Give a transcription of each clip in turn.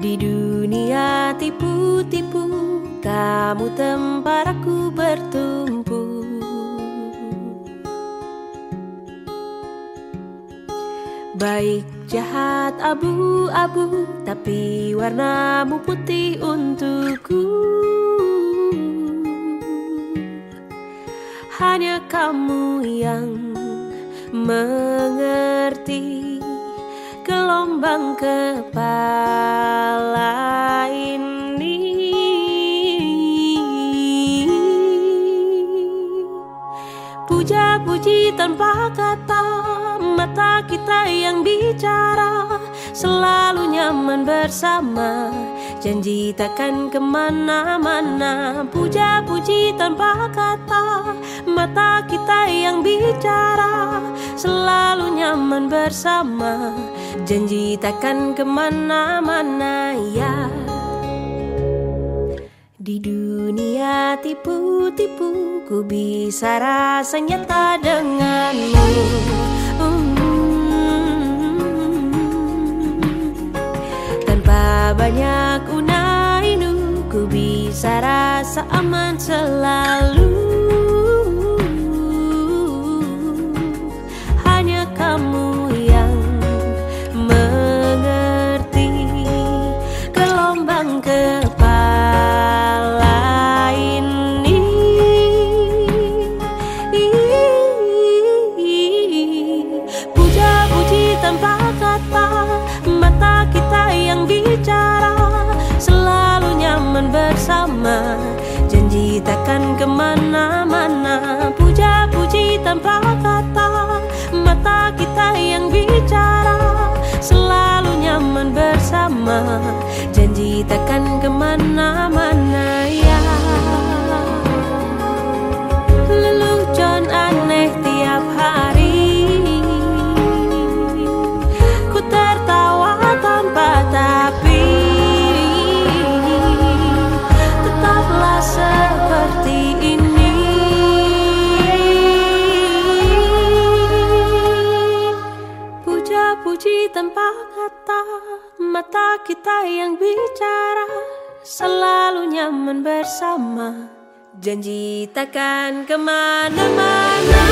Di dunia tipu-tipu Kamu tempat aku bertumpu. Baik jahat abu-abu Tapi warnamu putih untukku. Hanya kamu yang mengerti Gelombang kepala ini. Puja-puji tanpa kata Mata kita yang bicara Selalu nyaman bersama. Janji takkan ke mana-mana. Puja-puji tanpa kata Mata kita yang bicara Selalu nyaman bersama Janji takkan ke mana-mana ya. Di dunia tipu-tipu Ku bisa rasa nyata denganmu. Tanpa banyak unainu Ku bisa rasa aman selalu bersama Mata kita yang bicara Selalu nyaman bersama. Janji takkan ke mana-mana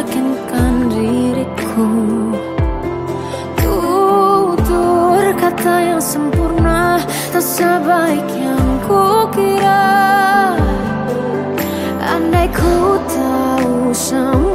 meyakinkan diriku Tutur kata yang sempurna Tak sebaik yang ku kira. Andai ku tahu semua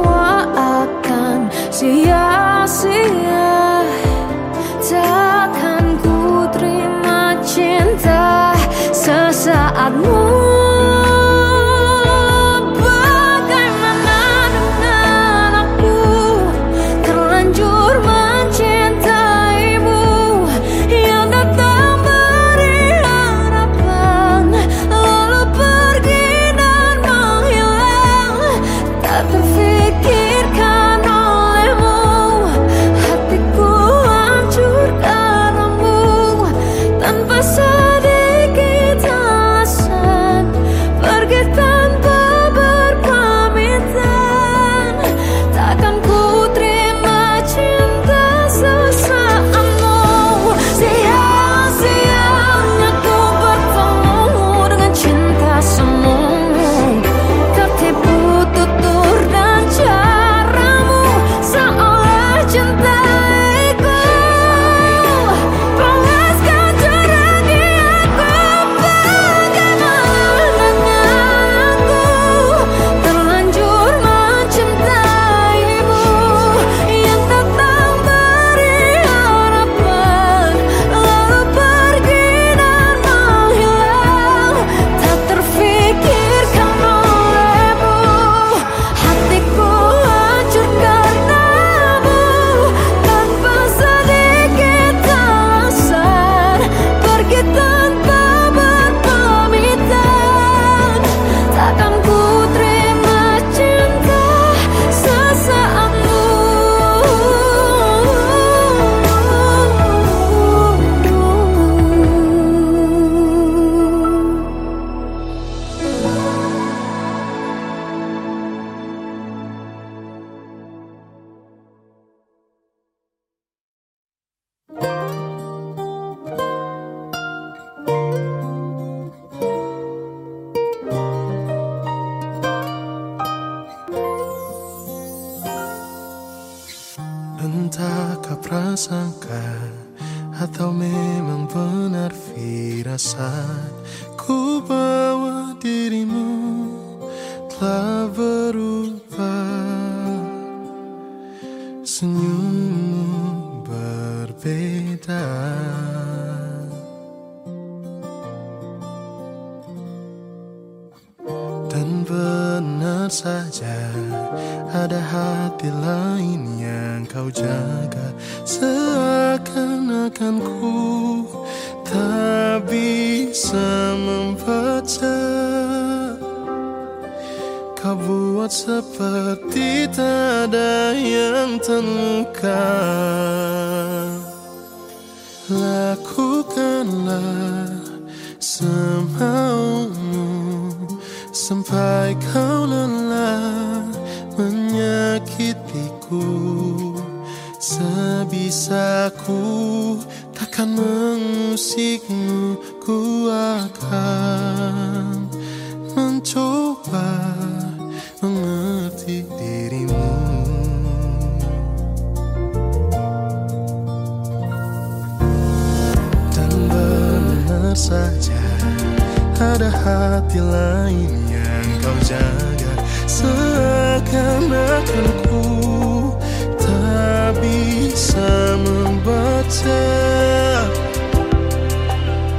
ada hati lain yang kau jaga. Seakan-akan ku tak bisa membaca.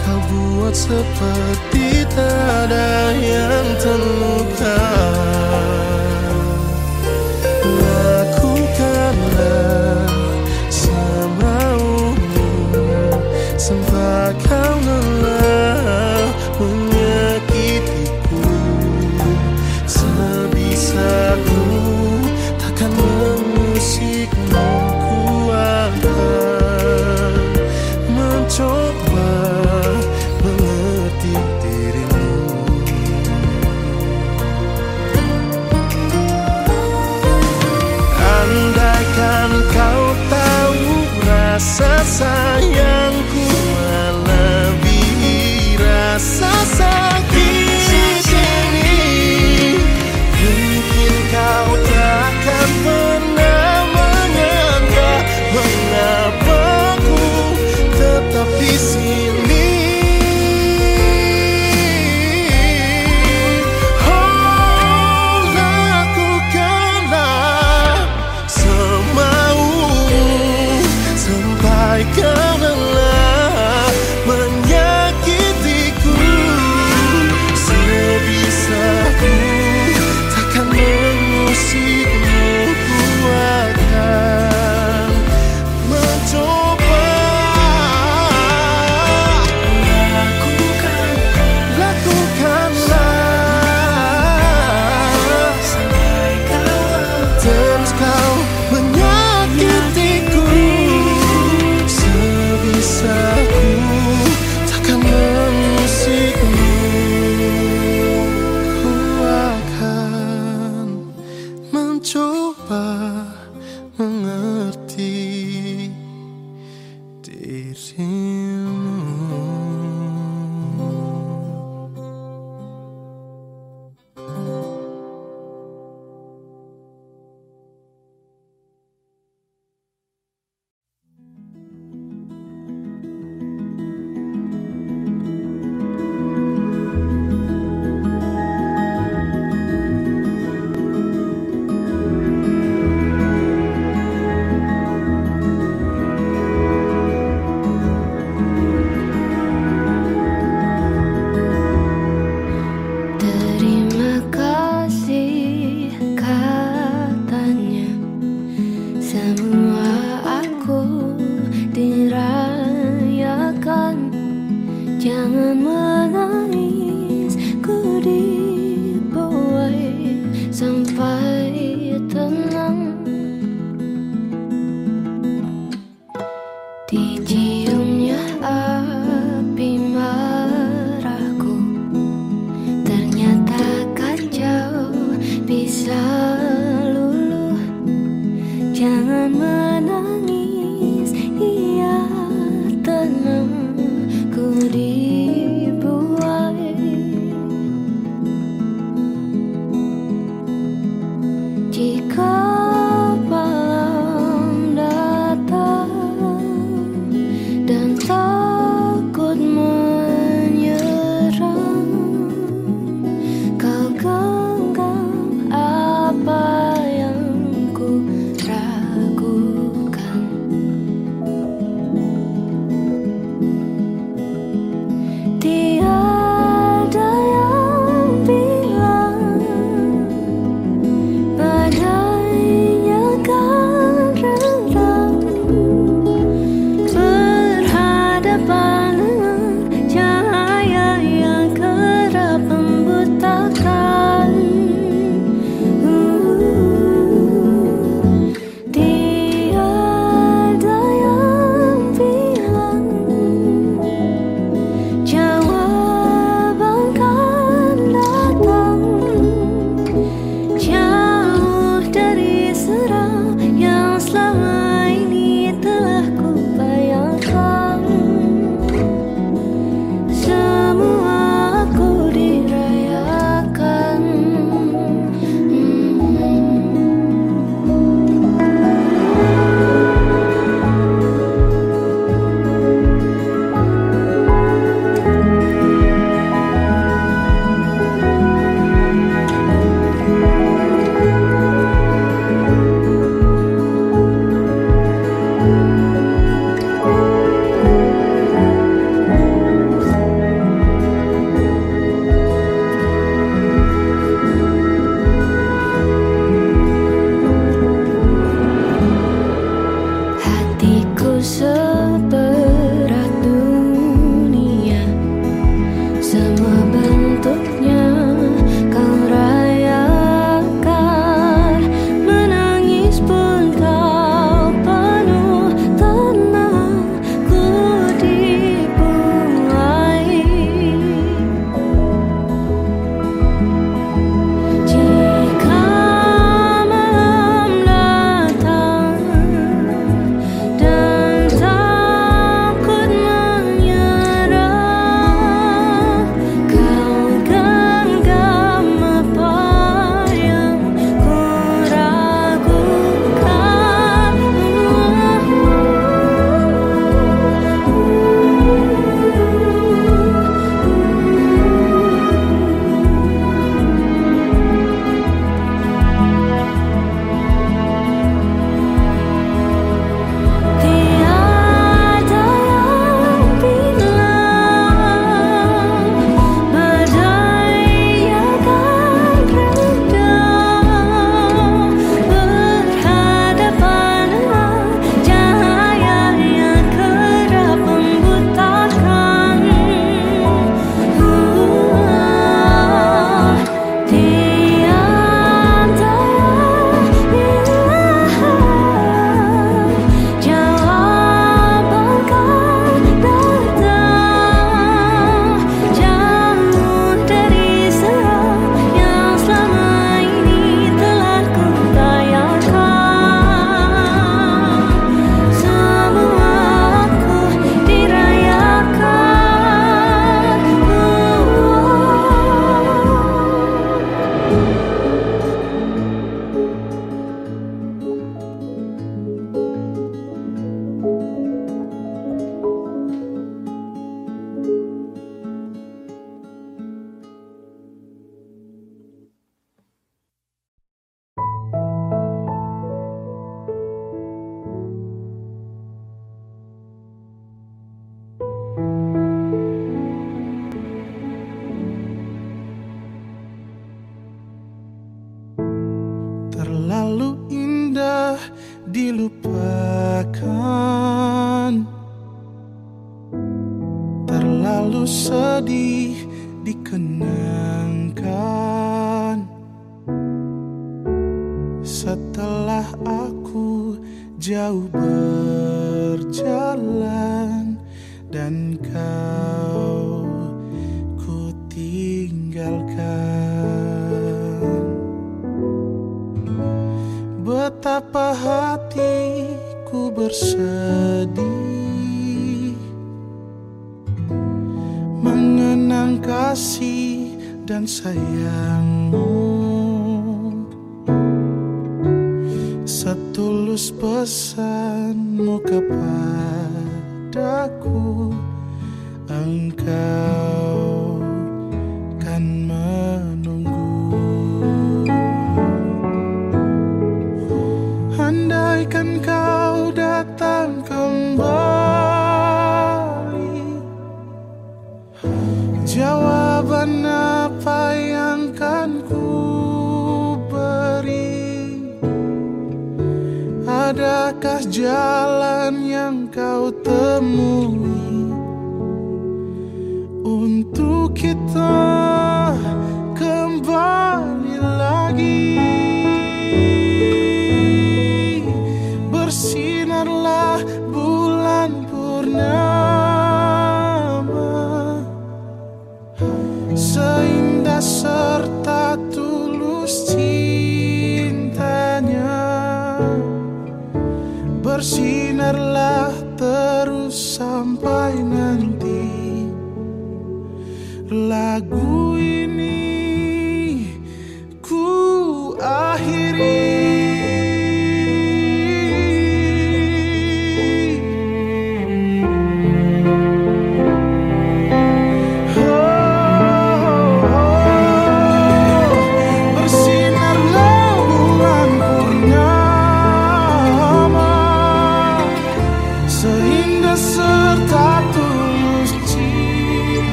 Kau buat seperti tak ada yang terluka. Lakukanlah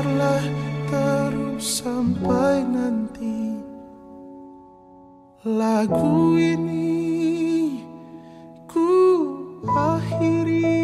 Bersinarlah terus sampai nanti. Lagu ini ku akhiri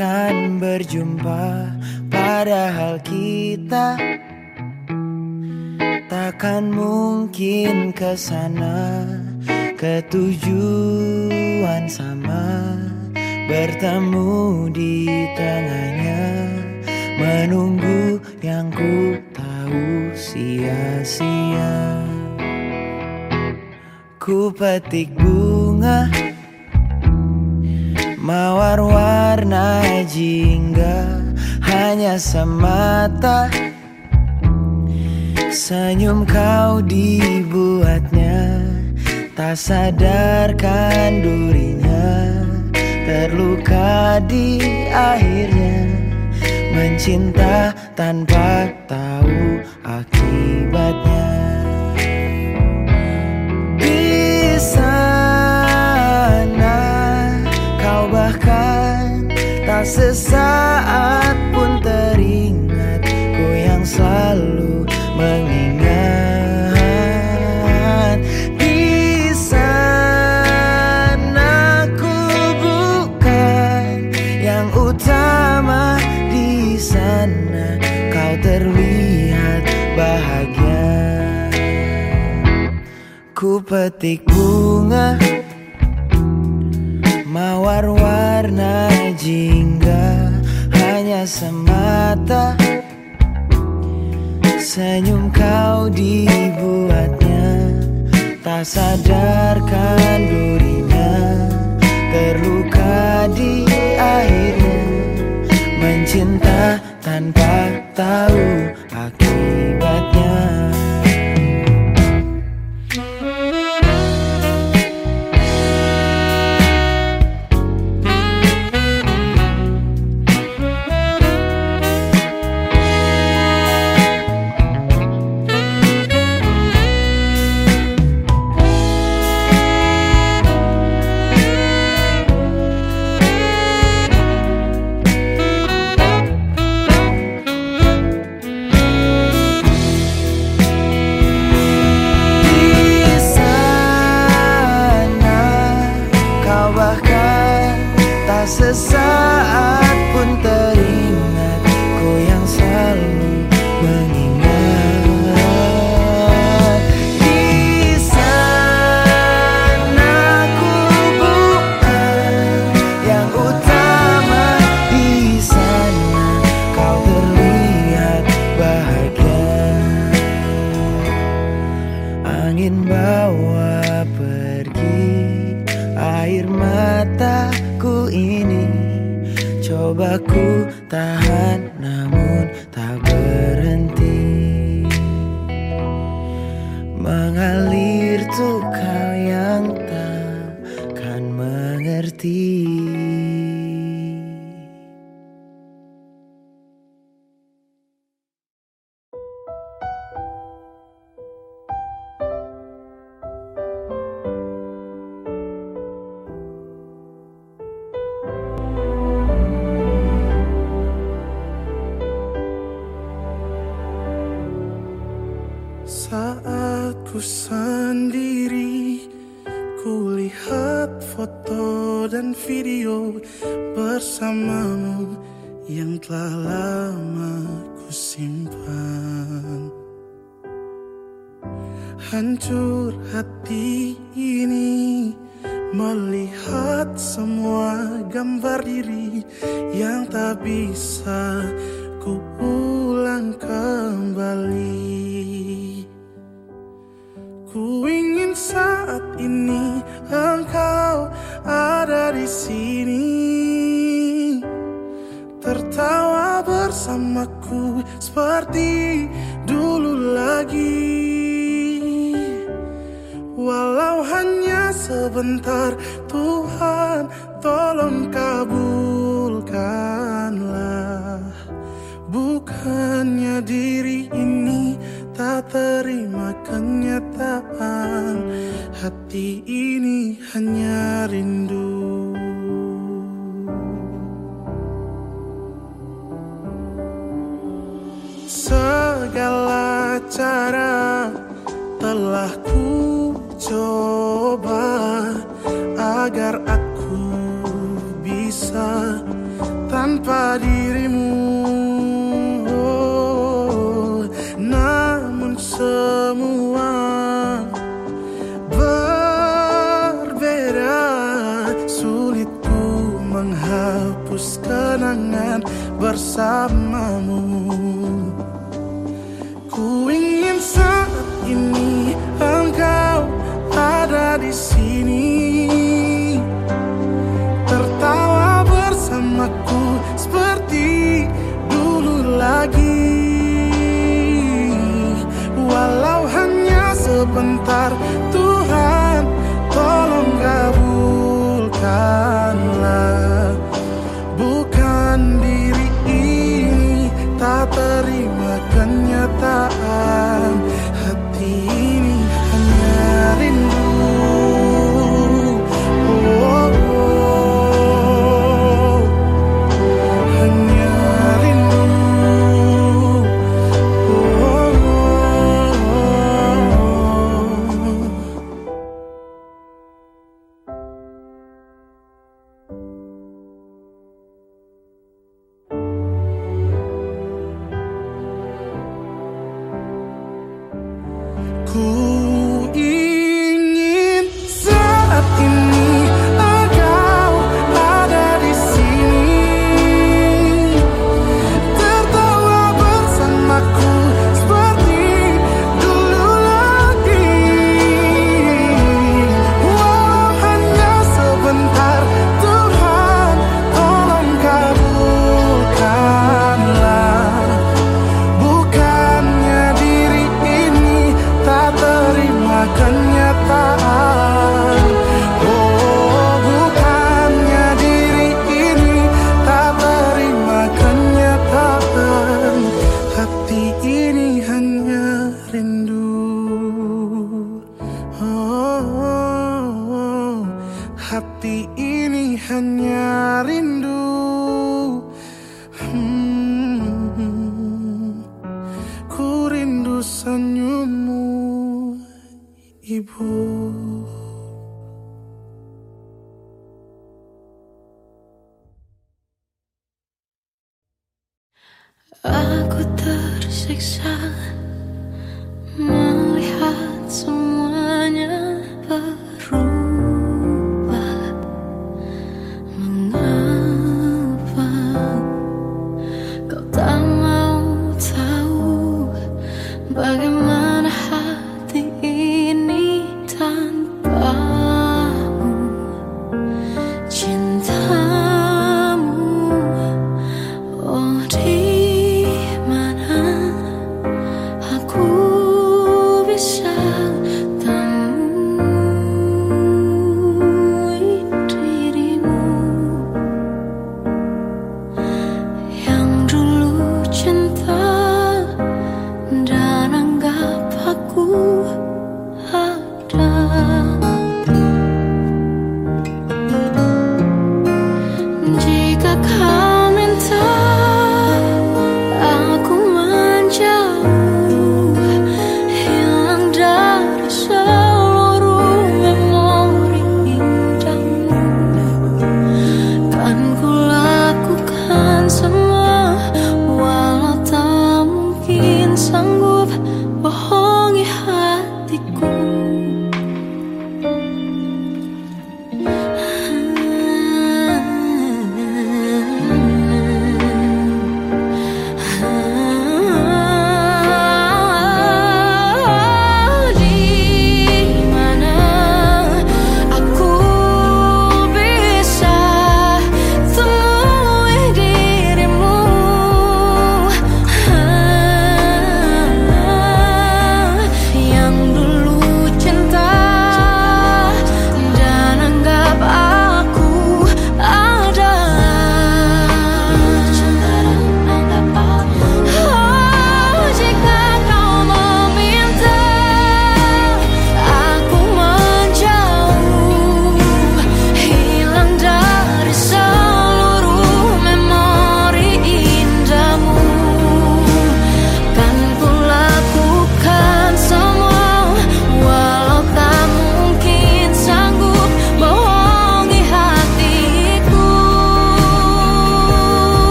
ditakdirkan berjumpa Padahal kita takkan mungkin ke sana. Ketujuan sama bertemu di tengahnya Menunggu yang ku tahu sia-sia. Ku petik bunga Mawar warna jingga Hanya semata. Senyum kau dibuatnya Tak sadarkan durinya Terluka di akhirnya Mencinta tanpa tahu akibatnya sesaat pun teringat Ku yang selalu mengingat. Di sana ku bukan yang utama Di sana kau terlihat bahagia. Ku petik bunga Mawar warna jingga Hanya semata. Senyum kau dibuatnya Tak sadarkan durinya Terluka di akhirnya Mencinta tanpa tahu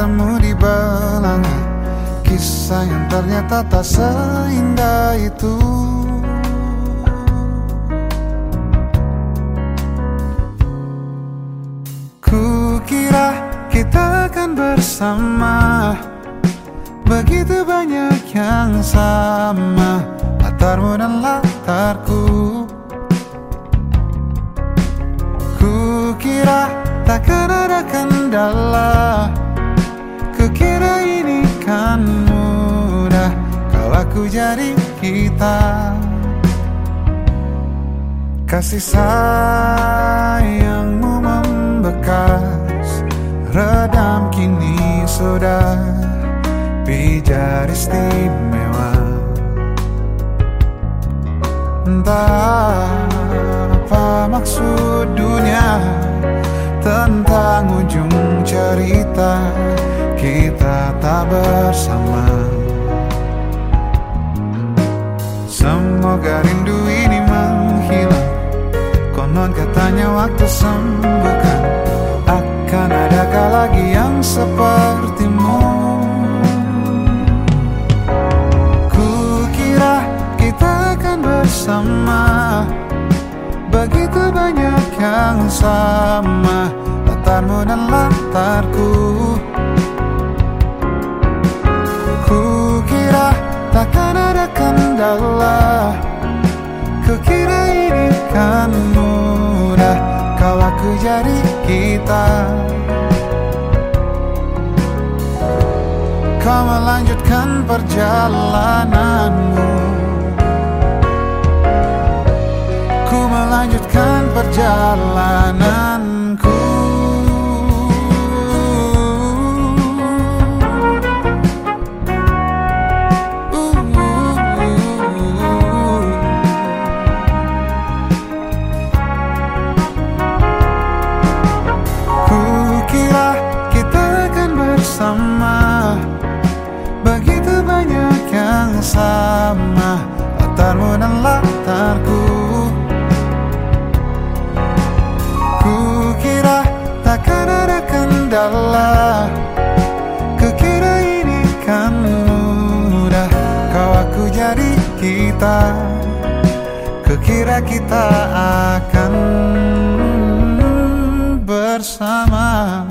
bertemu di belanga Kisah yang ternyata tak selalu segala Kukira ini kan mudah. Kau aku jadi kita. Kukira kita akan bersama.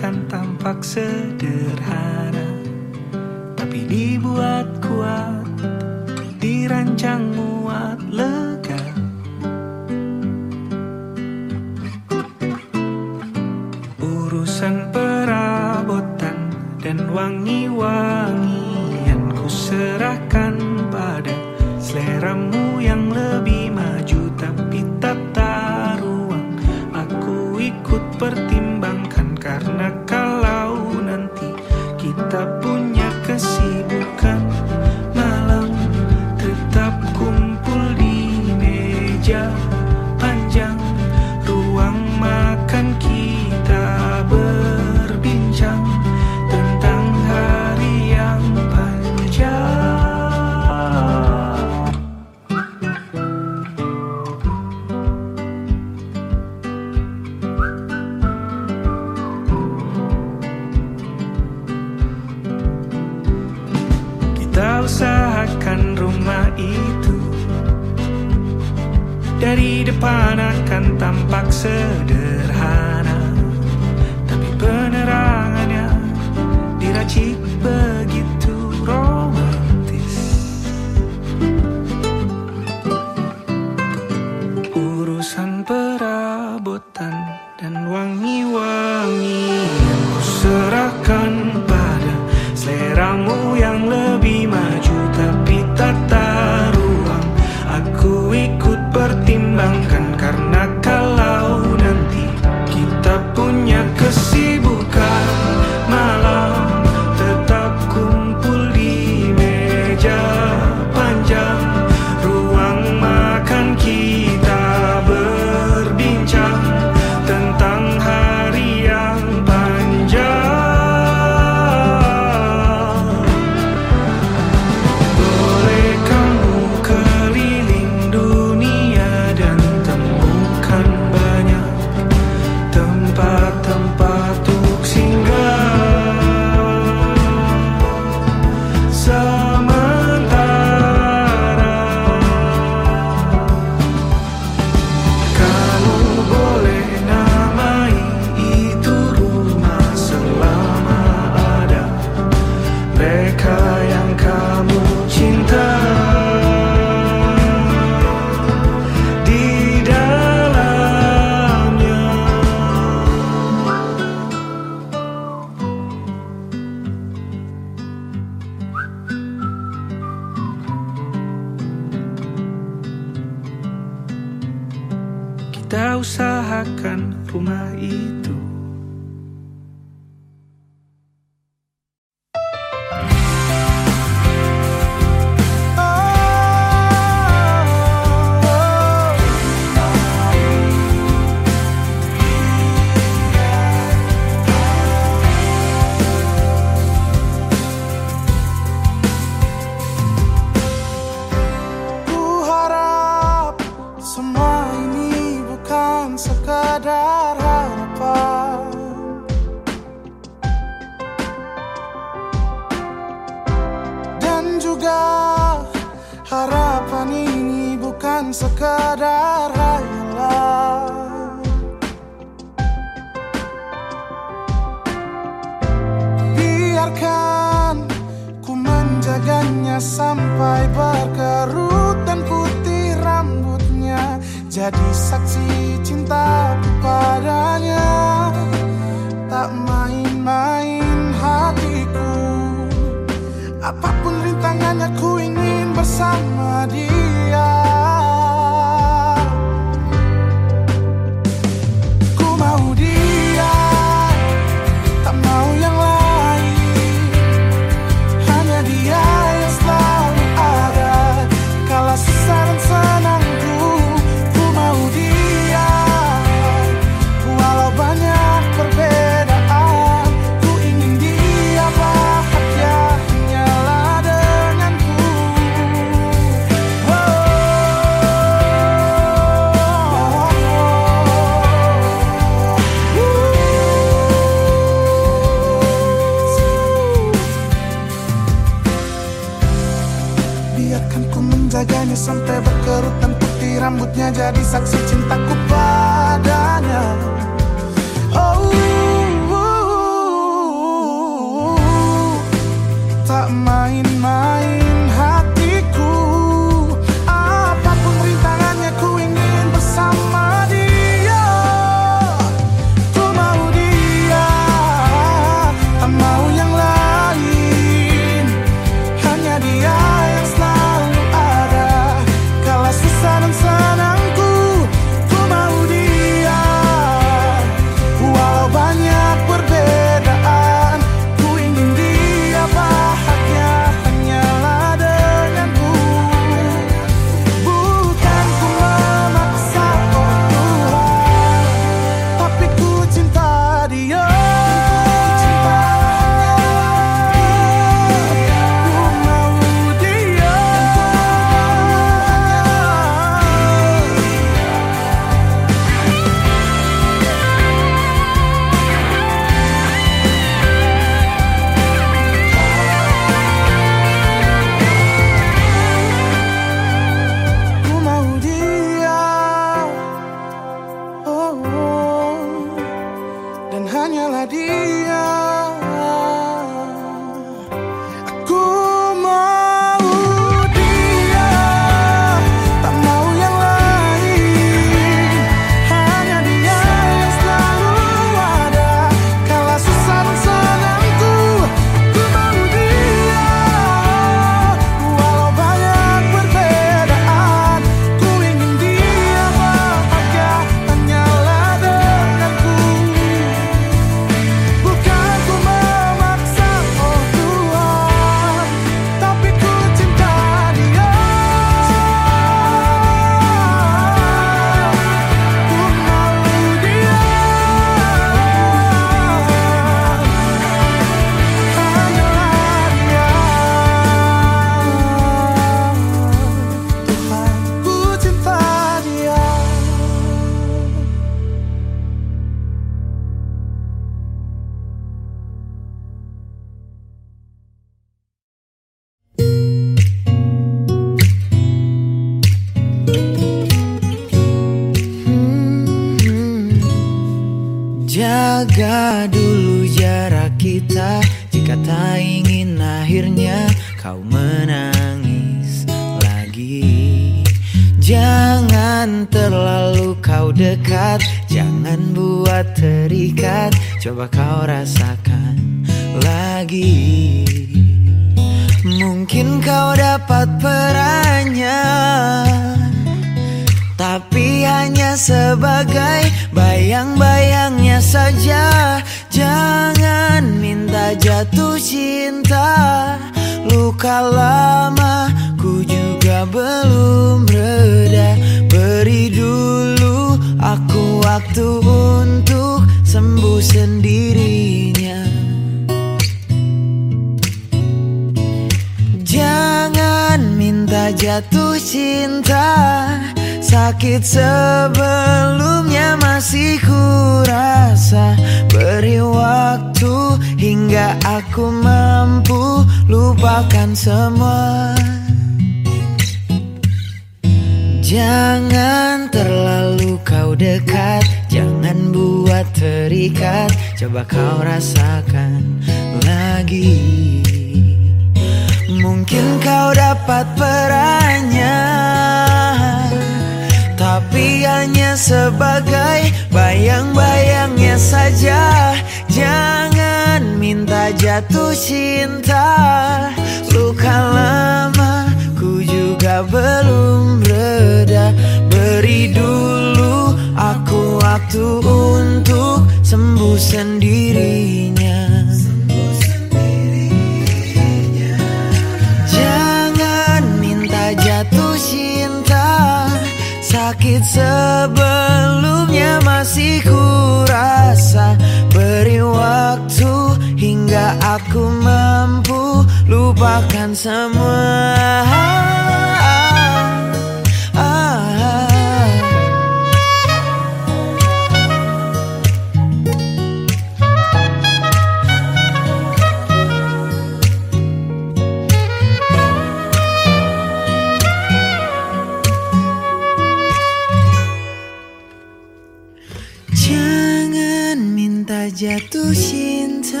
也多心疼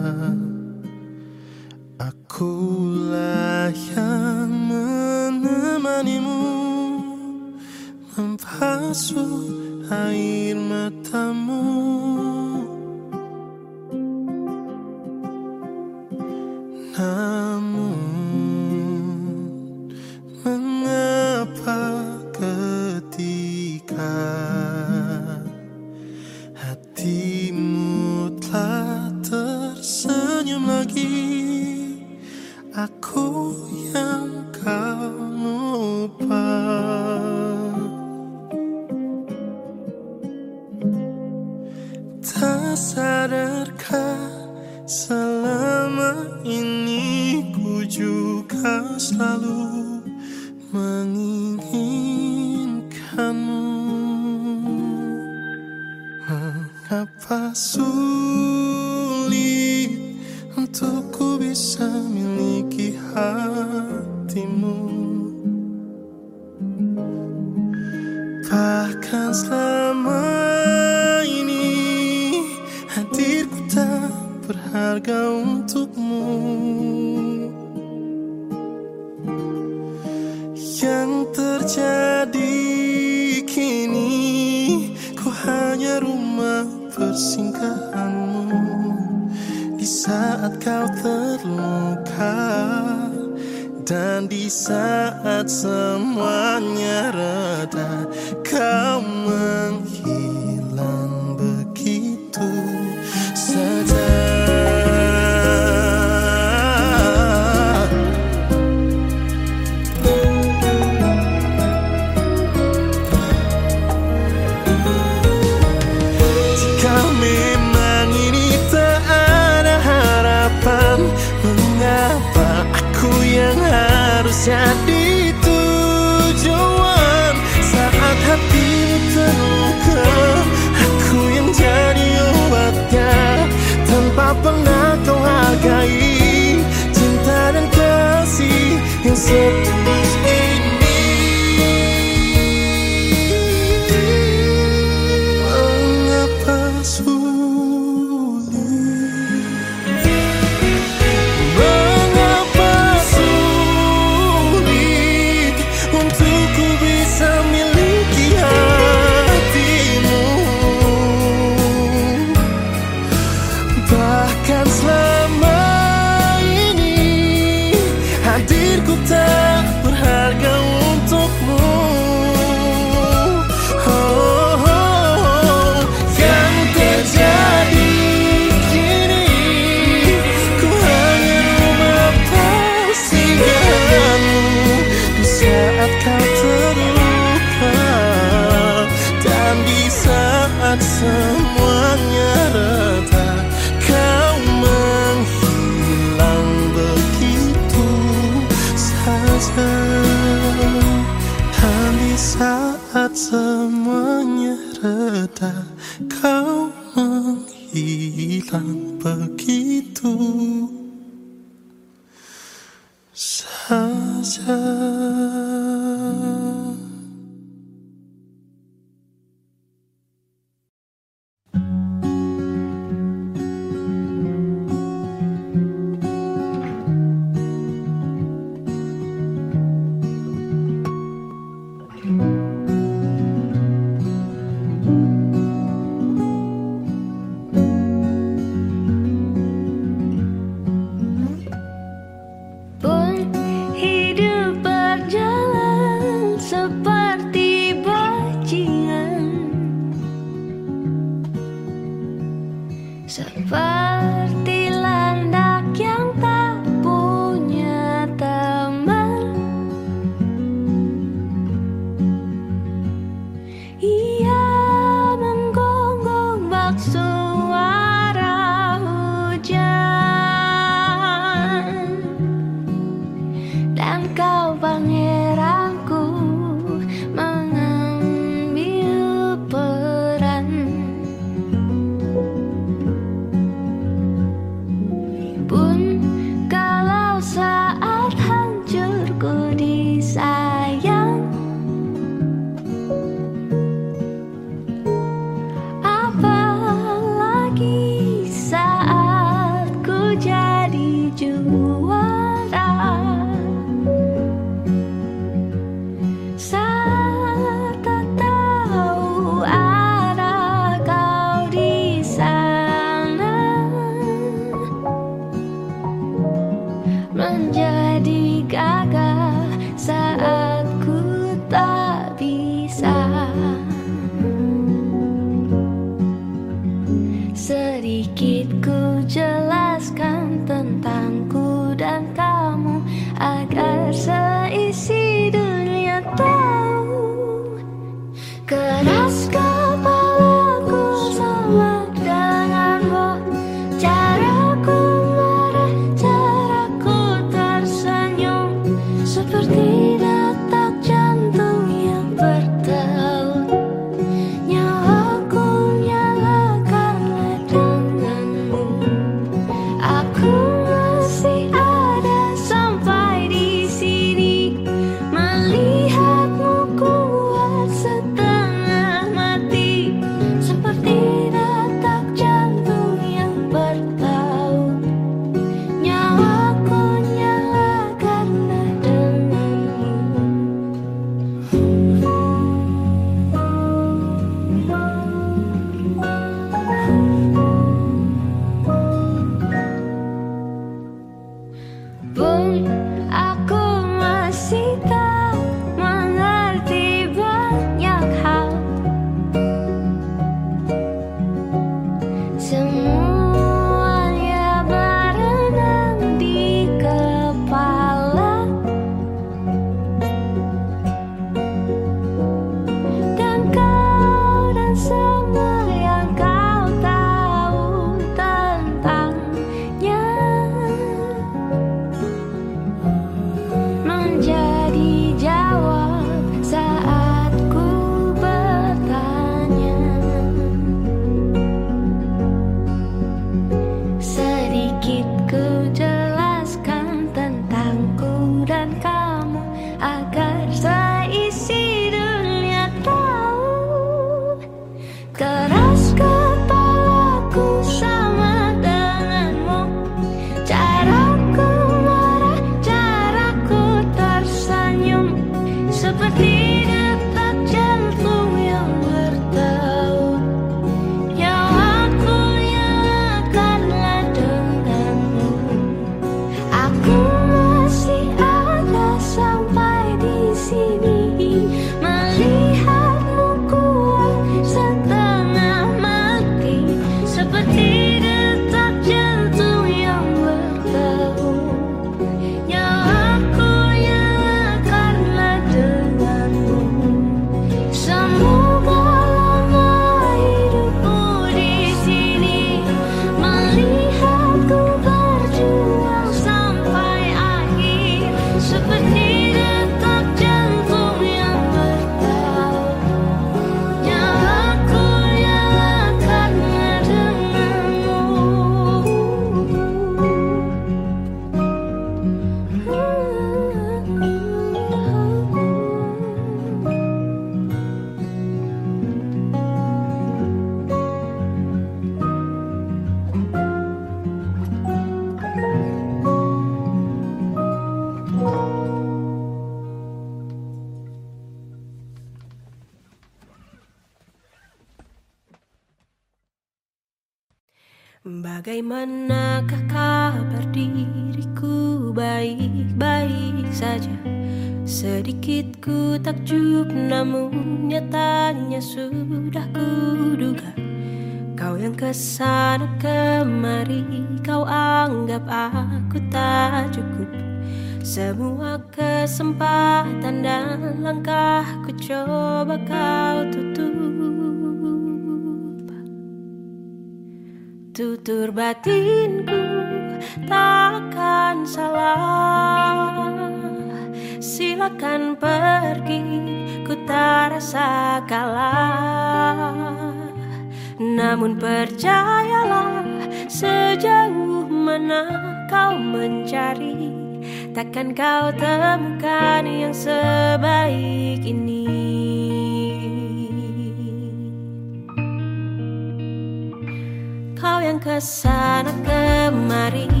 yang ke sana kemari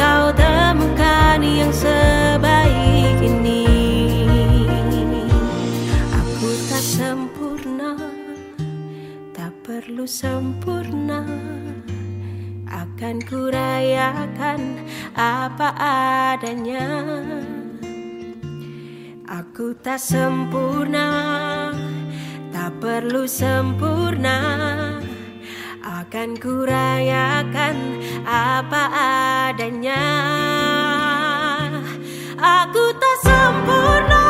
kau temukan yang sebaik ini. Aku tak sempurna perlu sempurna. Akan kurayakan apa adanya. Aku tak sempurna Tak perlu sempurna Akan kurayakan apa adanya. Aku tak sempurna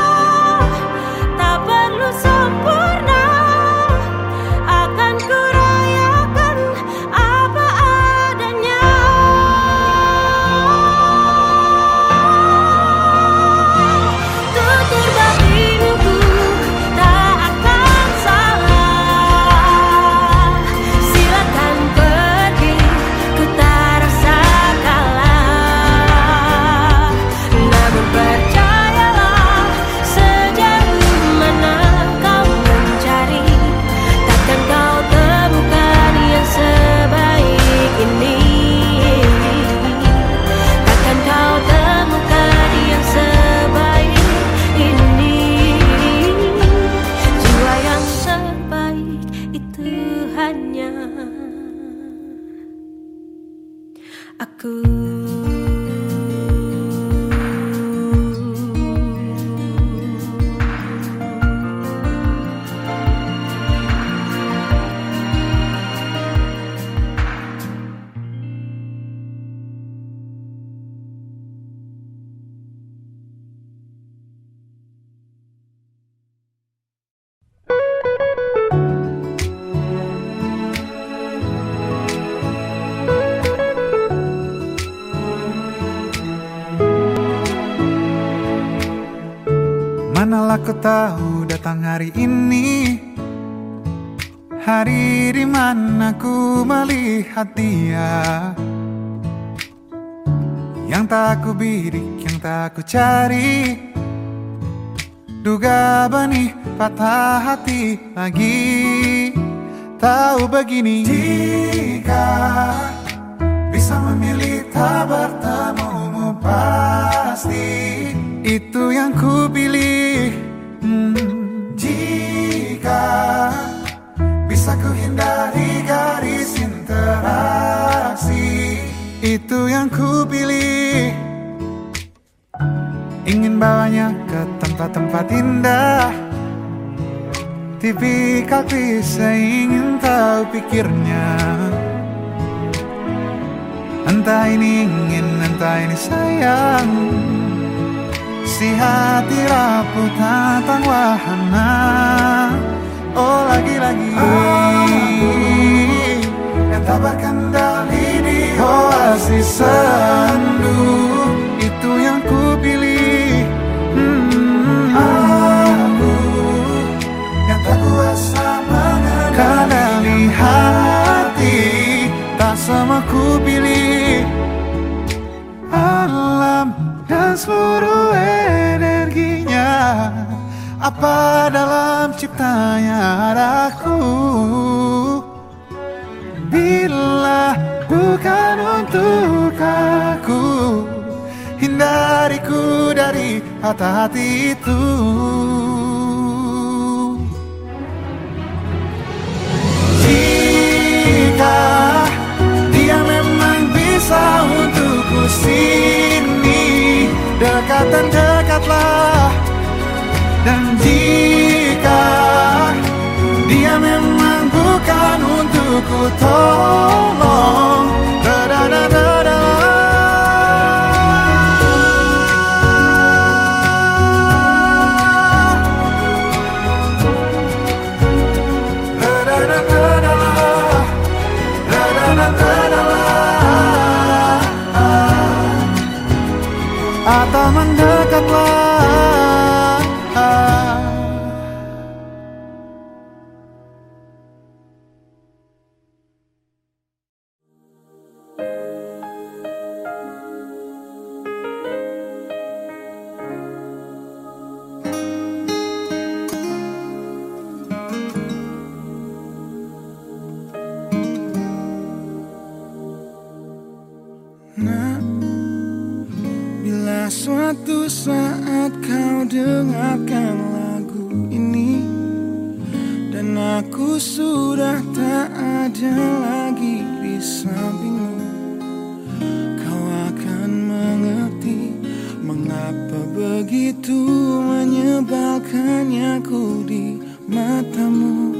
Tahu datang hari ini. Hari di mana ku melihat dia? Yang tak ku bidik, yang tak ku cari. Duga benih patah hati lagi. Tahu begini. Jika bisa memilih tak bertemumu pasti. Itu yang ku pilih bisa ku hindari garis interaksi. Itu yang ku pilih. Ingin bawanya ke tempat-tempat indah. Tipikal klise ingin tahu pikirnya. Entah ini ingin, entah ini sayang. Si hati rapuh tentang wahana Oh lagi-lagi. Yang tak berkendali di oasis sendu. Itu yang ku pilih. Hmm, Aku Yang tak kuasa mengendali hati Tak sama ku pilih. Alam dan seluruh energinya Apa dalam ciptanya adaku Bila bukan untuk aku Hindariku dari hati-hati itu. Jika dia memang bisa untukku sini Dekat dan dekatlah. Dan jika dia memang bukan untukku tolong Da-da-da-da-da. Da-da-da-da-da. Sudah tak ada lagi di sampingmu. Kau akan mengerti Mengapa begitu menyebalkannya ku di matamu.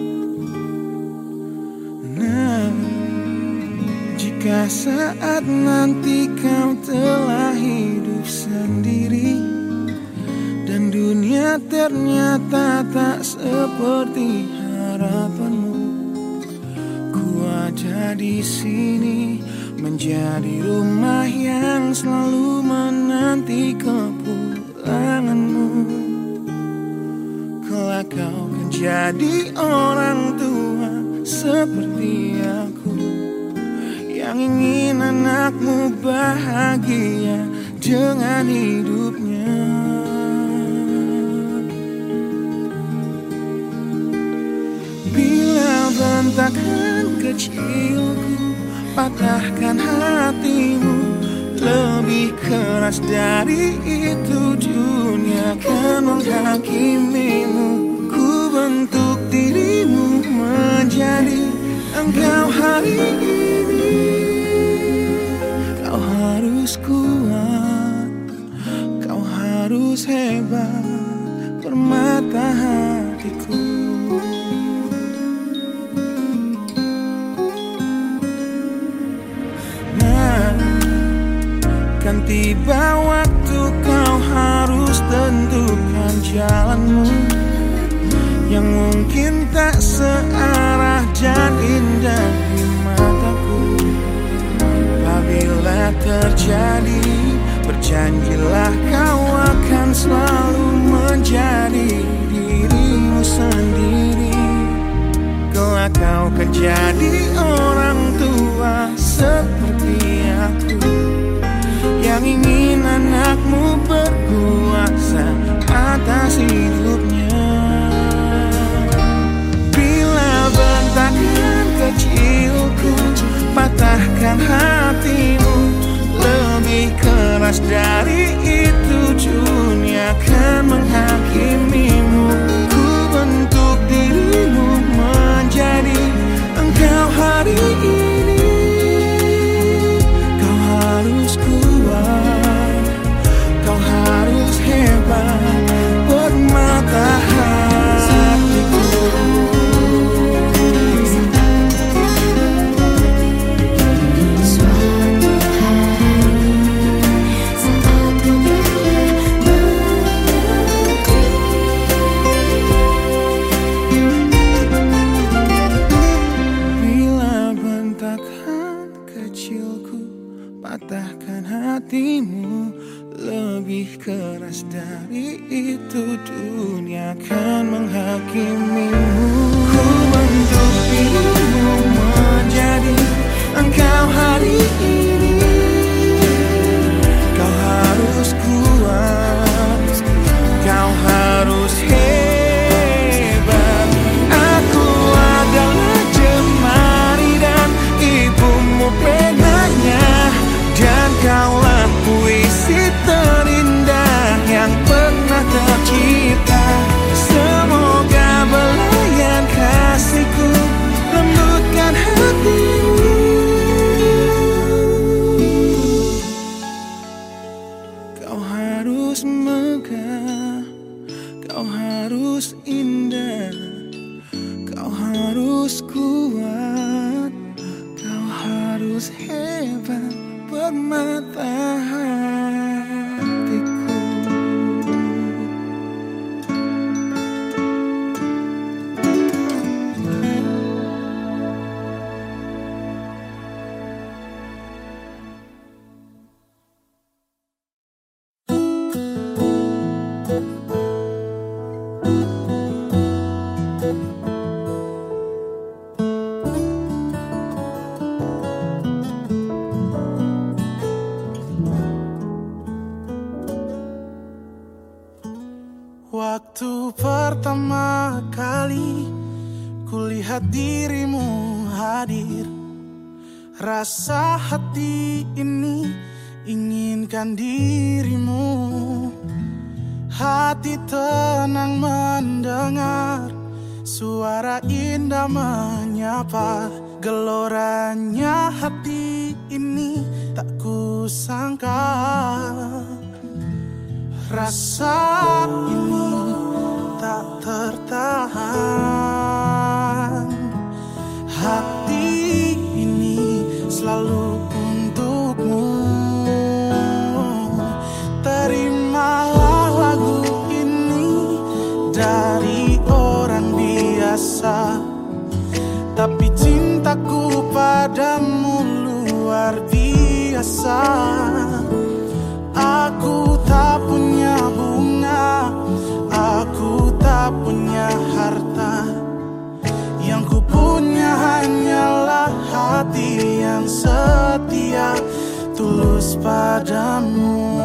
Nah Jika saat nanti kau telah hidup sendiri dan dunia ternyata tak seperti ada di sini menjadi rumah yang selalu menanti kepulanganmu. Kelak kau kan jadi orang tua seperti aku Yang ingin anakmu bahagia dengan hidupnya. Bila bentakan kecilku patahkan hatimu. Lebih keras dari itu dunia akan menghakimimu Ku bentuk dirimu menjadi engkau hari ini. Kau harus kuat, kau harus hebat Permata hatiku kan tiba waktu kau harus tentukan jalanmu. Yang mungkin tak searah dan indah di mataku. Apabila terjadi Berjanjilah kau akan selalu menjadi dirimu sendiri. Kau akan jadi orang tua Yang ingin anakmu berkuasa atas hidupnya. Bila bentakan kecilku patahkan hatimu. Lebih keras dari itu dunia akan menghakimimu luar biasa. Aku tak punya bunga Aku tak punya harta. Yang ku punya hanyalah hati yang setia Tulus padamu.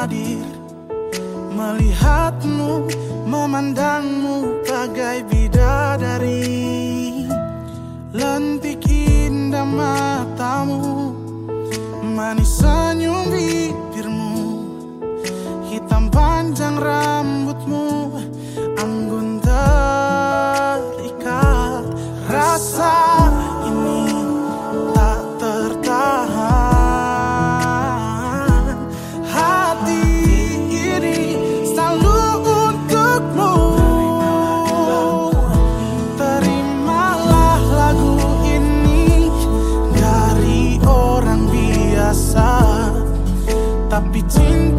hadir. Melihatmu, memandangmu bagai bidadari. Lentik indah matamu Manis senyum bibirmu. Hitam panjang rambut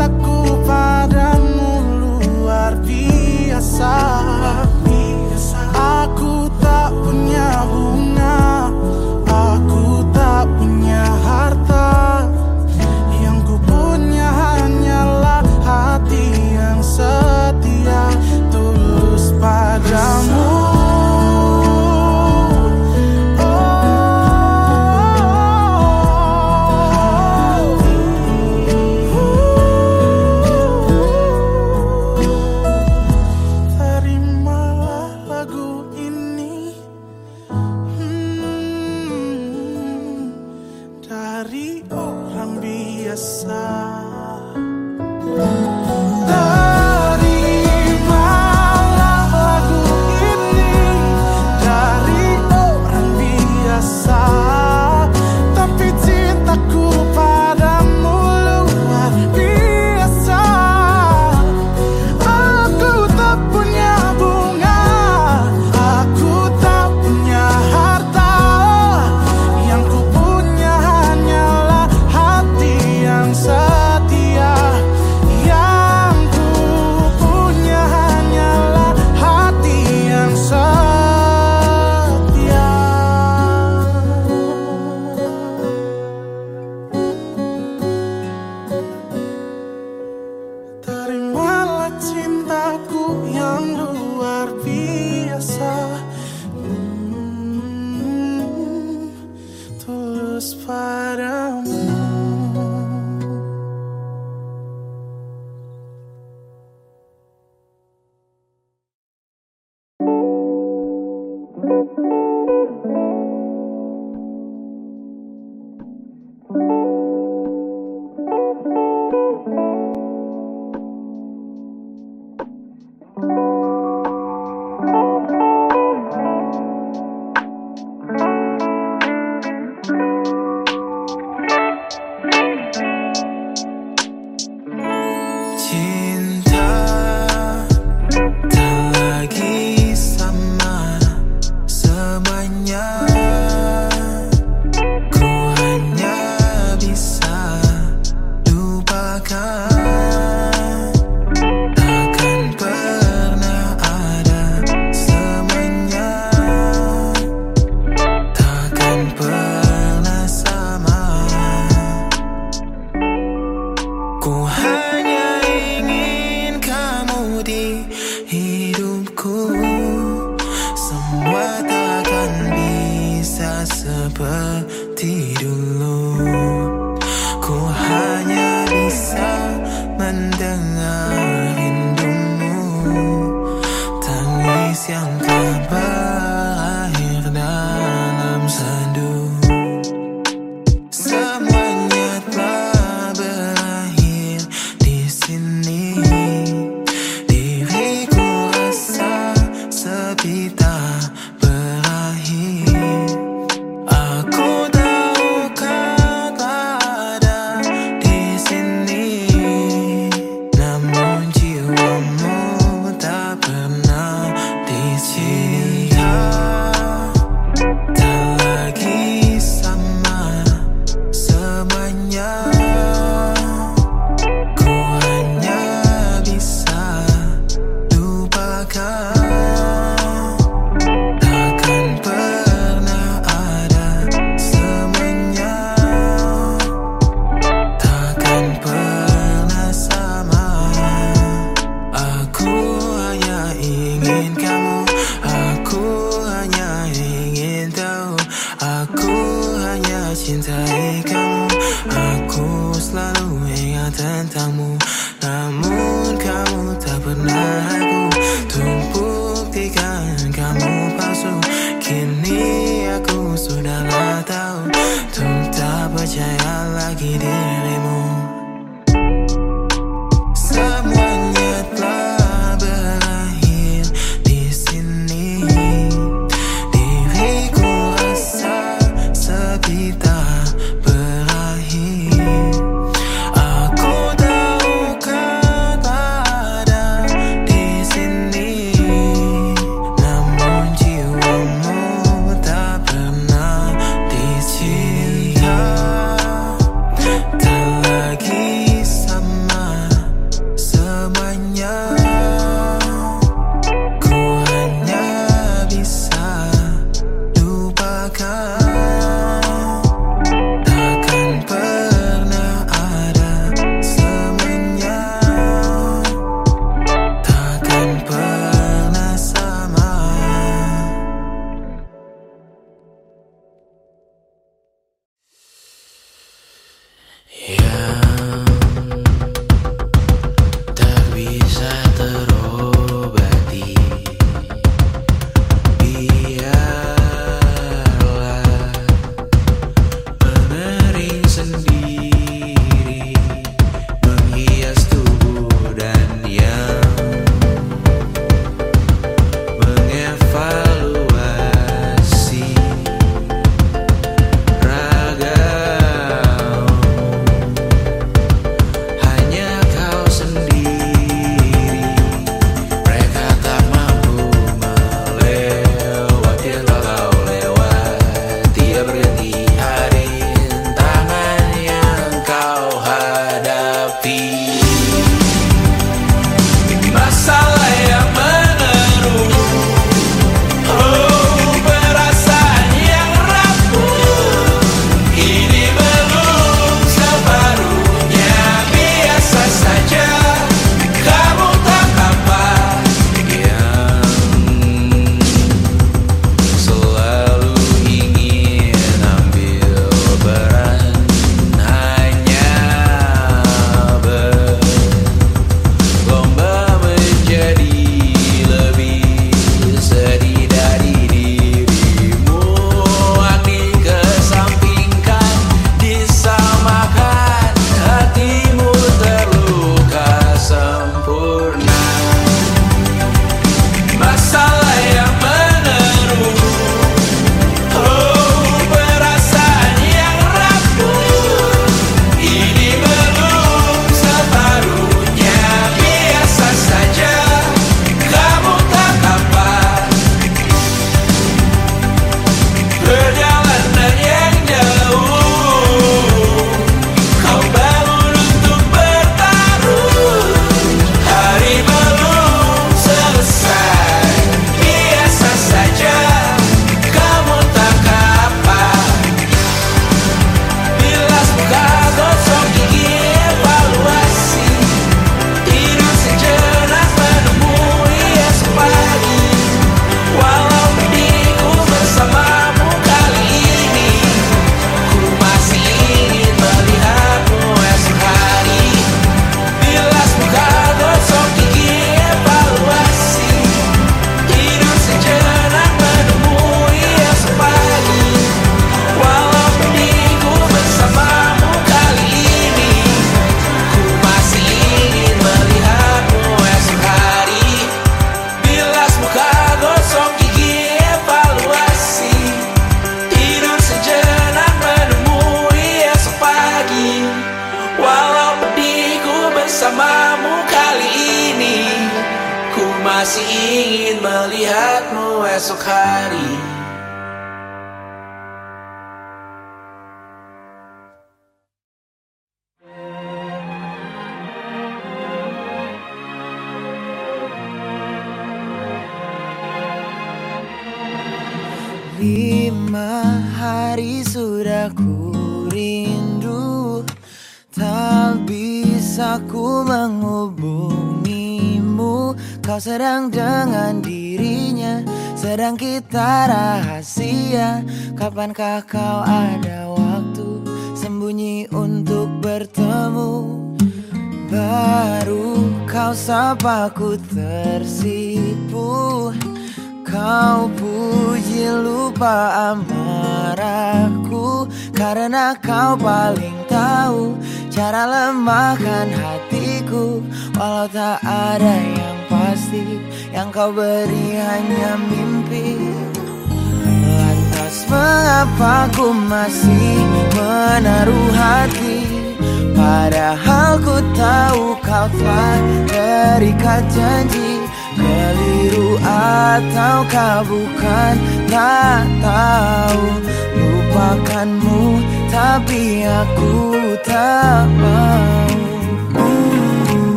cintaku padamu luar biasa.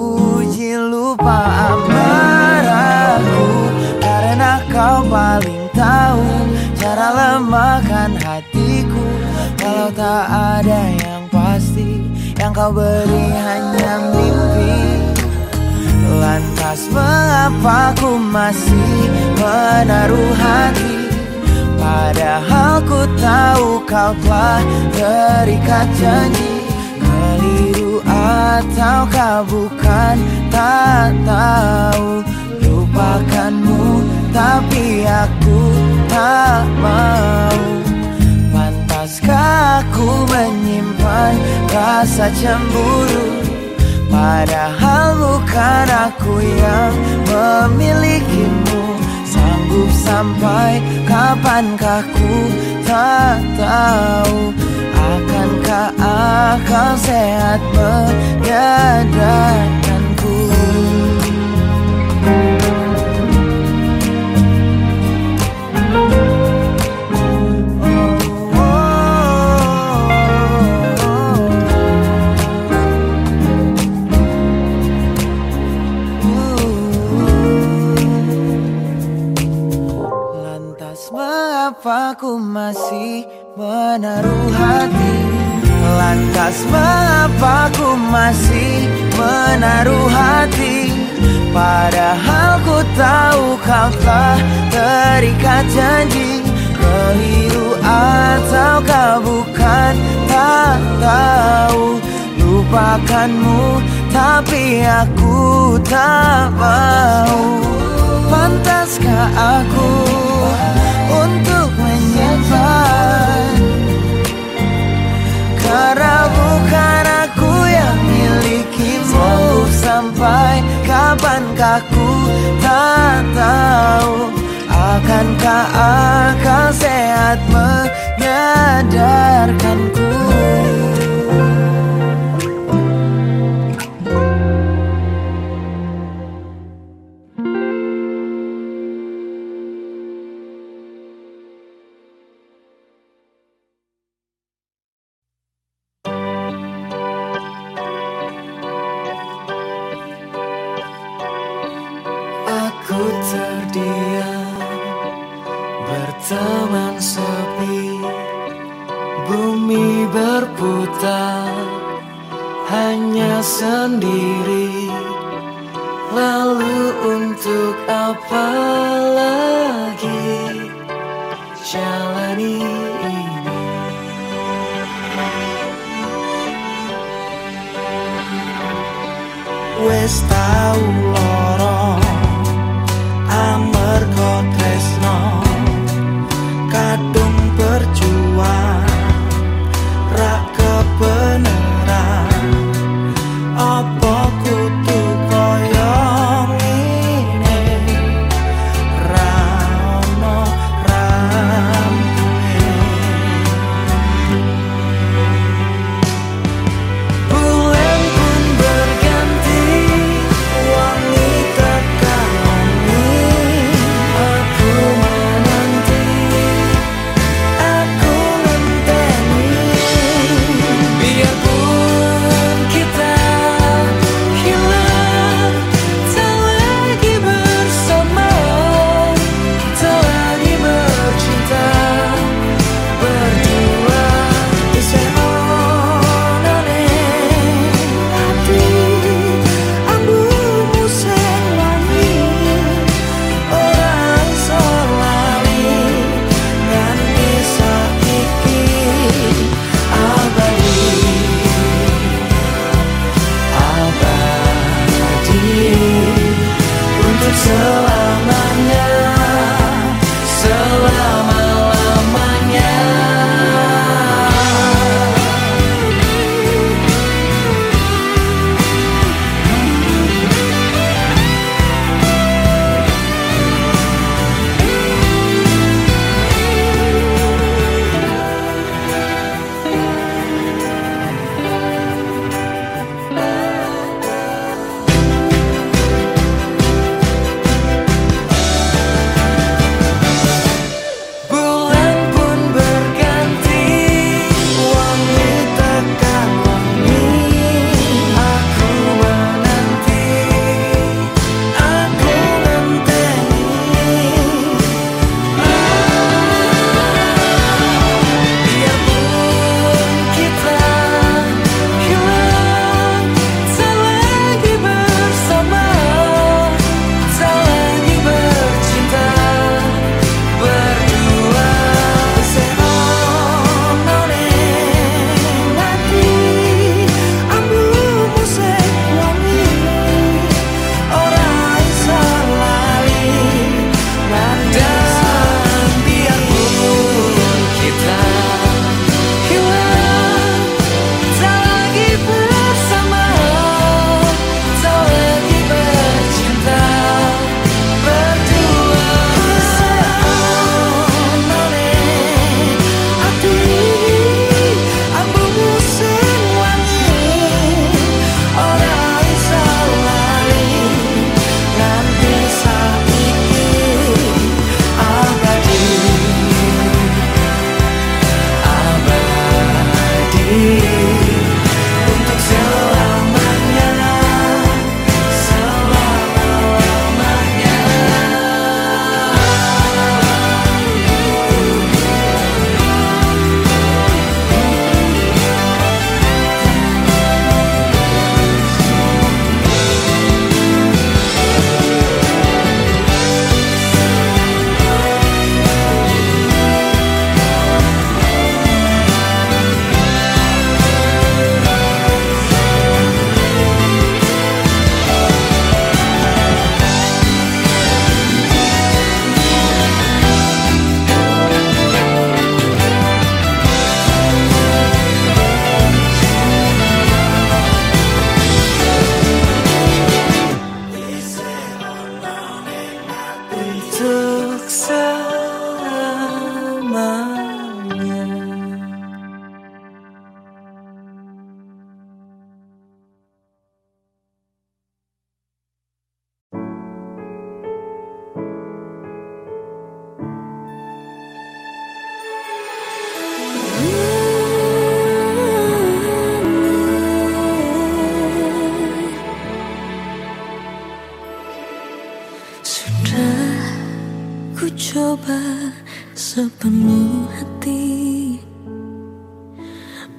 Puji lupa amarahku Karena kau paling tahu Cara lemahkan hatiku. Kalau tak ada yang pasti Yang kau beri hanya mimpi. Lantas mengapa ku masih menaruh hati? Padahal ku tahu kau telah terikat janji ataukah bukan tak tahu? Lupakanmu tapi aku tak mau. Pantaskah aku menyimpan rasa cemburu? Padahal bukan aku yang memilikimu. Sanggup sampai kapankah ku tak tahu Akankah akal sehat menyadarkanku Lantas mengapa ku masih menaruh hati. Lantas mengapa ku masih menaruh hati? Padahal ku tahu kau telah terikat janji. Keliru ataukah bukan tak tahu. Lupakanmu tapi aku tak mau. Pantaskah aku untuk menyimpan Karena bukan aku yang milikimu. Sampai kapankah ku tak tahu. Akankah akal sehat menyadarkanku sendiri. Lalu untuk apa lagi jalani ini? Wes tau lorong amarga tresno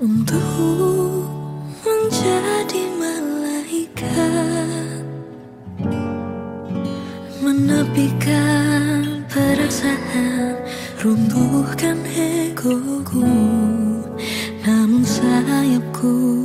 untuk menjadi malaikat menepikan perasaan runtuhkan egoku. Namun sayapku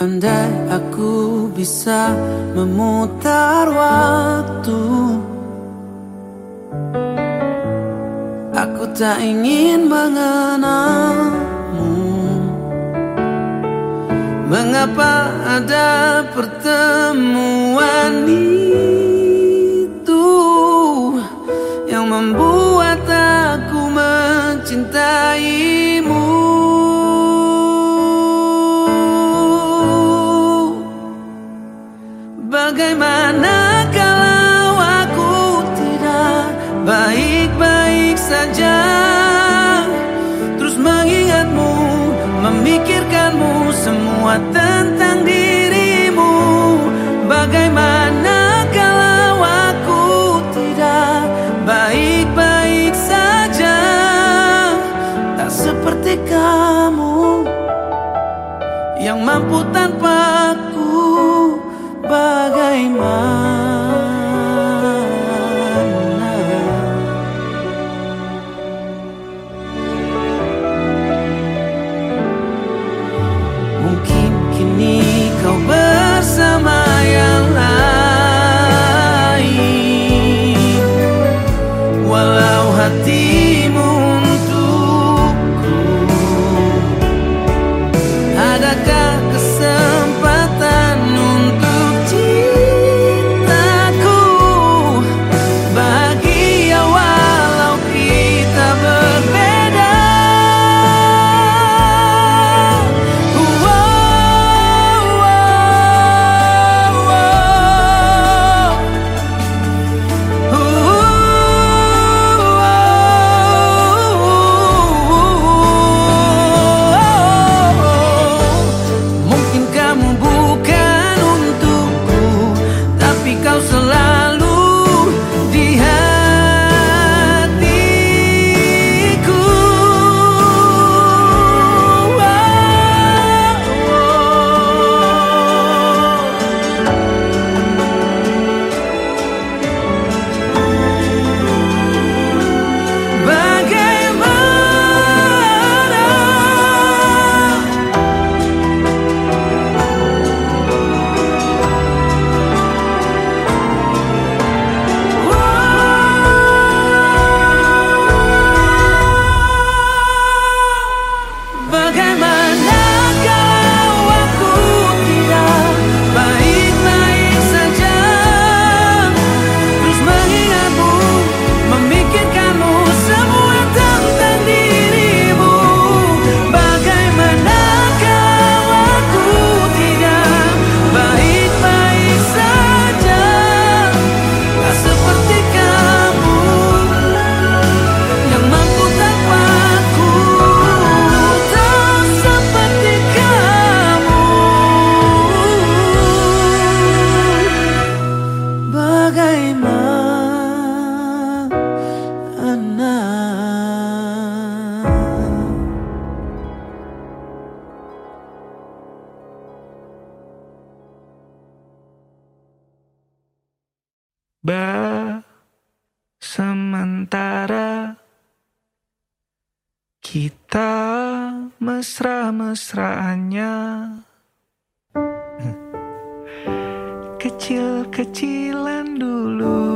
Andai aku bisa memutar waktu. Aku tak ingin mengenalmu. Mengapa ada pertemuan itu Yang membuat aku mencintai mampu tanpaku bagaimana Kecil-kecilan dulu